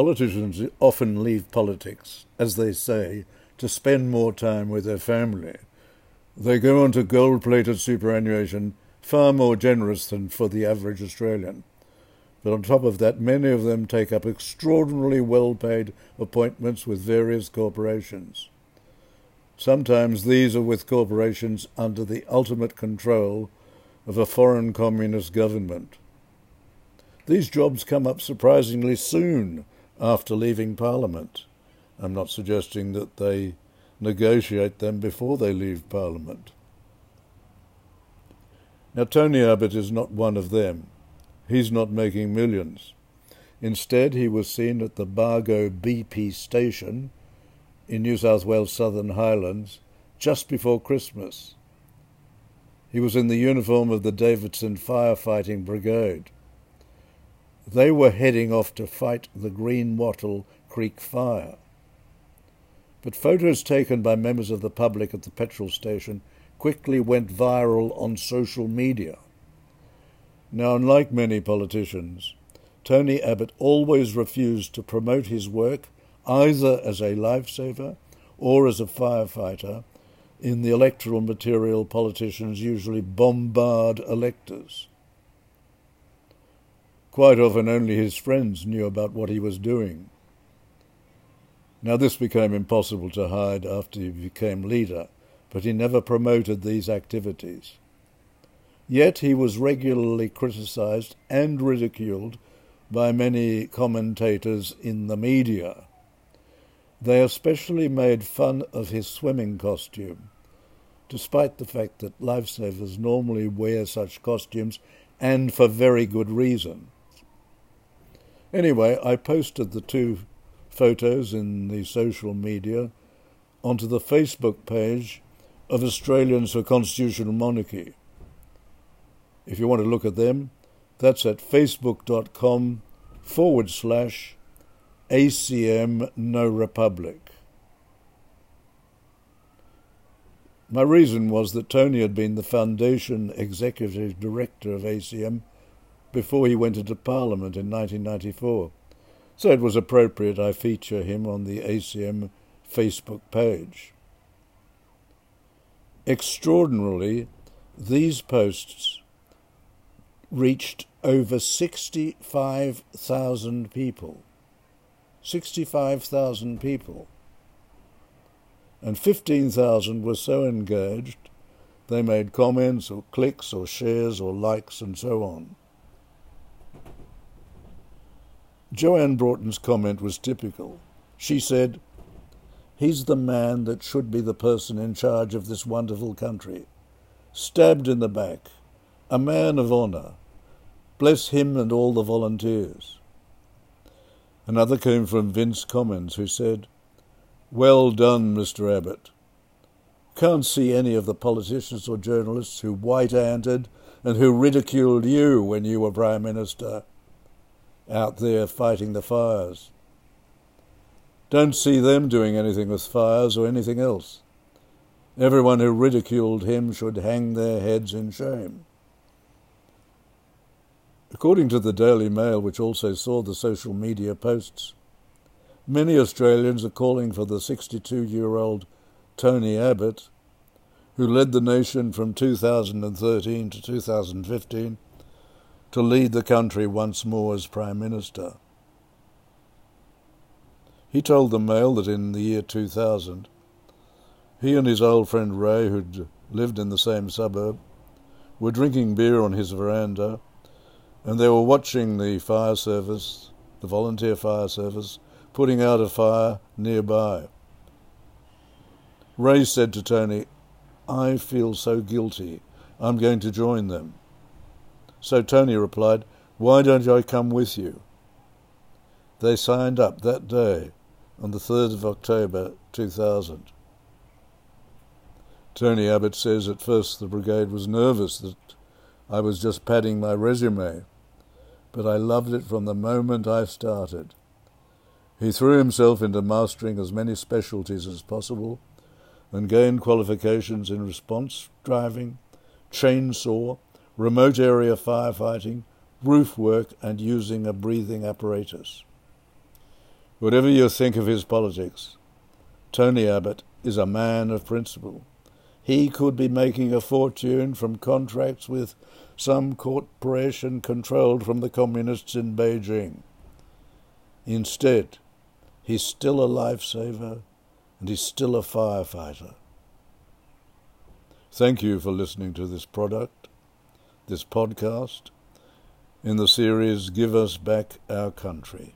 Politicians often leave politics, as they say, to spend more time with their family. They go on to gold plated superannuation far more generous than for the average Australian. But on top of that, many of them take up extraordinarily well paid appointments with various corporations. Sometimes these are with corporations under the ultimate control of a foreign communist government. These jobs come up surprisingly soon after leaving Parliament. I'm not suggesting that they negotiate them before they leave Parliament. Now, Tony Abbott is not one of them. He's not making millions. Instead, he was seen at the Bargo BP station in New South Wales Southern Highlands just before Christmas. He was in the uniform of the Davidson Firefighting Brigade. They were heading off to fight the Green Wattle Creek fire. But photos taken by members of the public at the petrol station quickly went viral on social media. Now, unlike many politicians, Tony Abbott always refused to promote his work either as a lifesaver or as a firefighter in the electoral material politicians usually bombard electors. Quite often, only his friends knew about what he was doing. Now, this became impossible to hide after he became leader, but he never promoted these activities. Yet he was regularly criticized and ridiculed by many commentators in the media. They especially made fun of his swimming costume, despite the fact that lifesavers normally wear such costumes and for very good reason. Anyway, I posted the two photos in the social media onto the Facebook page of Australians for Constitutional Monarchy. If you want to look at them, that's at facebook.com forward slash ACM No Republic. My reason was that Tony had been the foundation executive director of ACM before he went into Parliament in 1994, so it was appropriate I feature him on the ACM Facebook page. Extraordinarily, these posts reached over 65,000 people. 65,000 people. And 15,000 were so engaged they made comments or clicks or shares or likes and so on. Joanne Broughton's comment was typical. She said, He's the man that should be the person in charge of this wonderful country. Stabbed in the back, a man of honour, Bless him and all the volunteers. Another came from Vince Commons, who said, Well done, Mr. Abbott. Can't see any of the politicians or journalists who white handed and who ridiculed you when you were Prime Minister out there fighting the fires. Don't see them doing anything with fires or anything else. Everyone who ridiculed him should hang their heads in shame. According to the Daily Mail, which also saw the social media posts, many Australians are calling for the 62 year old Tony Abbott, who led the nation from 2013 to 2015, to lead the country once more as Prime Minister. He told the Mail that in the year 2000, he and his old friend Ray, who'd lived in the same suburb, were drinking beer on his veranda and they were watching the fire service, the volunteer fire service, putting out a fire nearby. Ray said to Tony, I feel so guilty. I'm going to join them. So Tony replied, Why don't I come with you? They signed up that day, on the 3rd of October 2000. Tony Abbott says at first the brigade was nervous that I was just padding my resume but I loved it from the moment I started. He threw himself into mastering as many specialties as possible and gained qualifications in response driving, chainsaw, remote area firefighting, roof work, and using a breathing apparatus. Whatever you think of his politics, Tony Abbott is a man of principle. He could be making a fortune from contracts with some corporation controlled from the communists in Beijing. Instead, he's still a lifesaver and he's still a firefighter. Thank you for listening to this product, this podcast, in the series Give Us Back Our Country.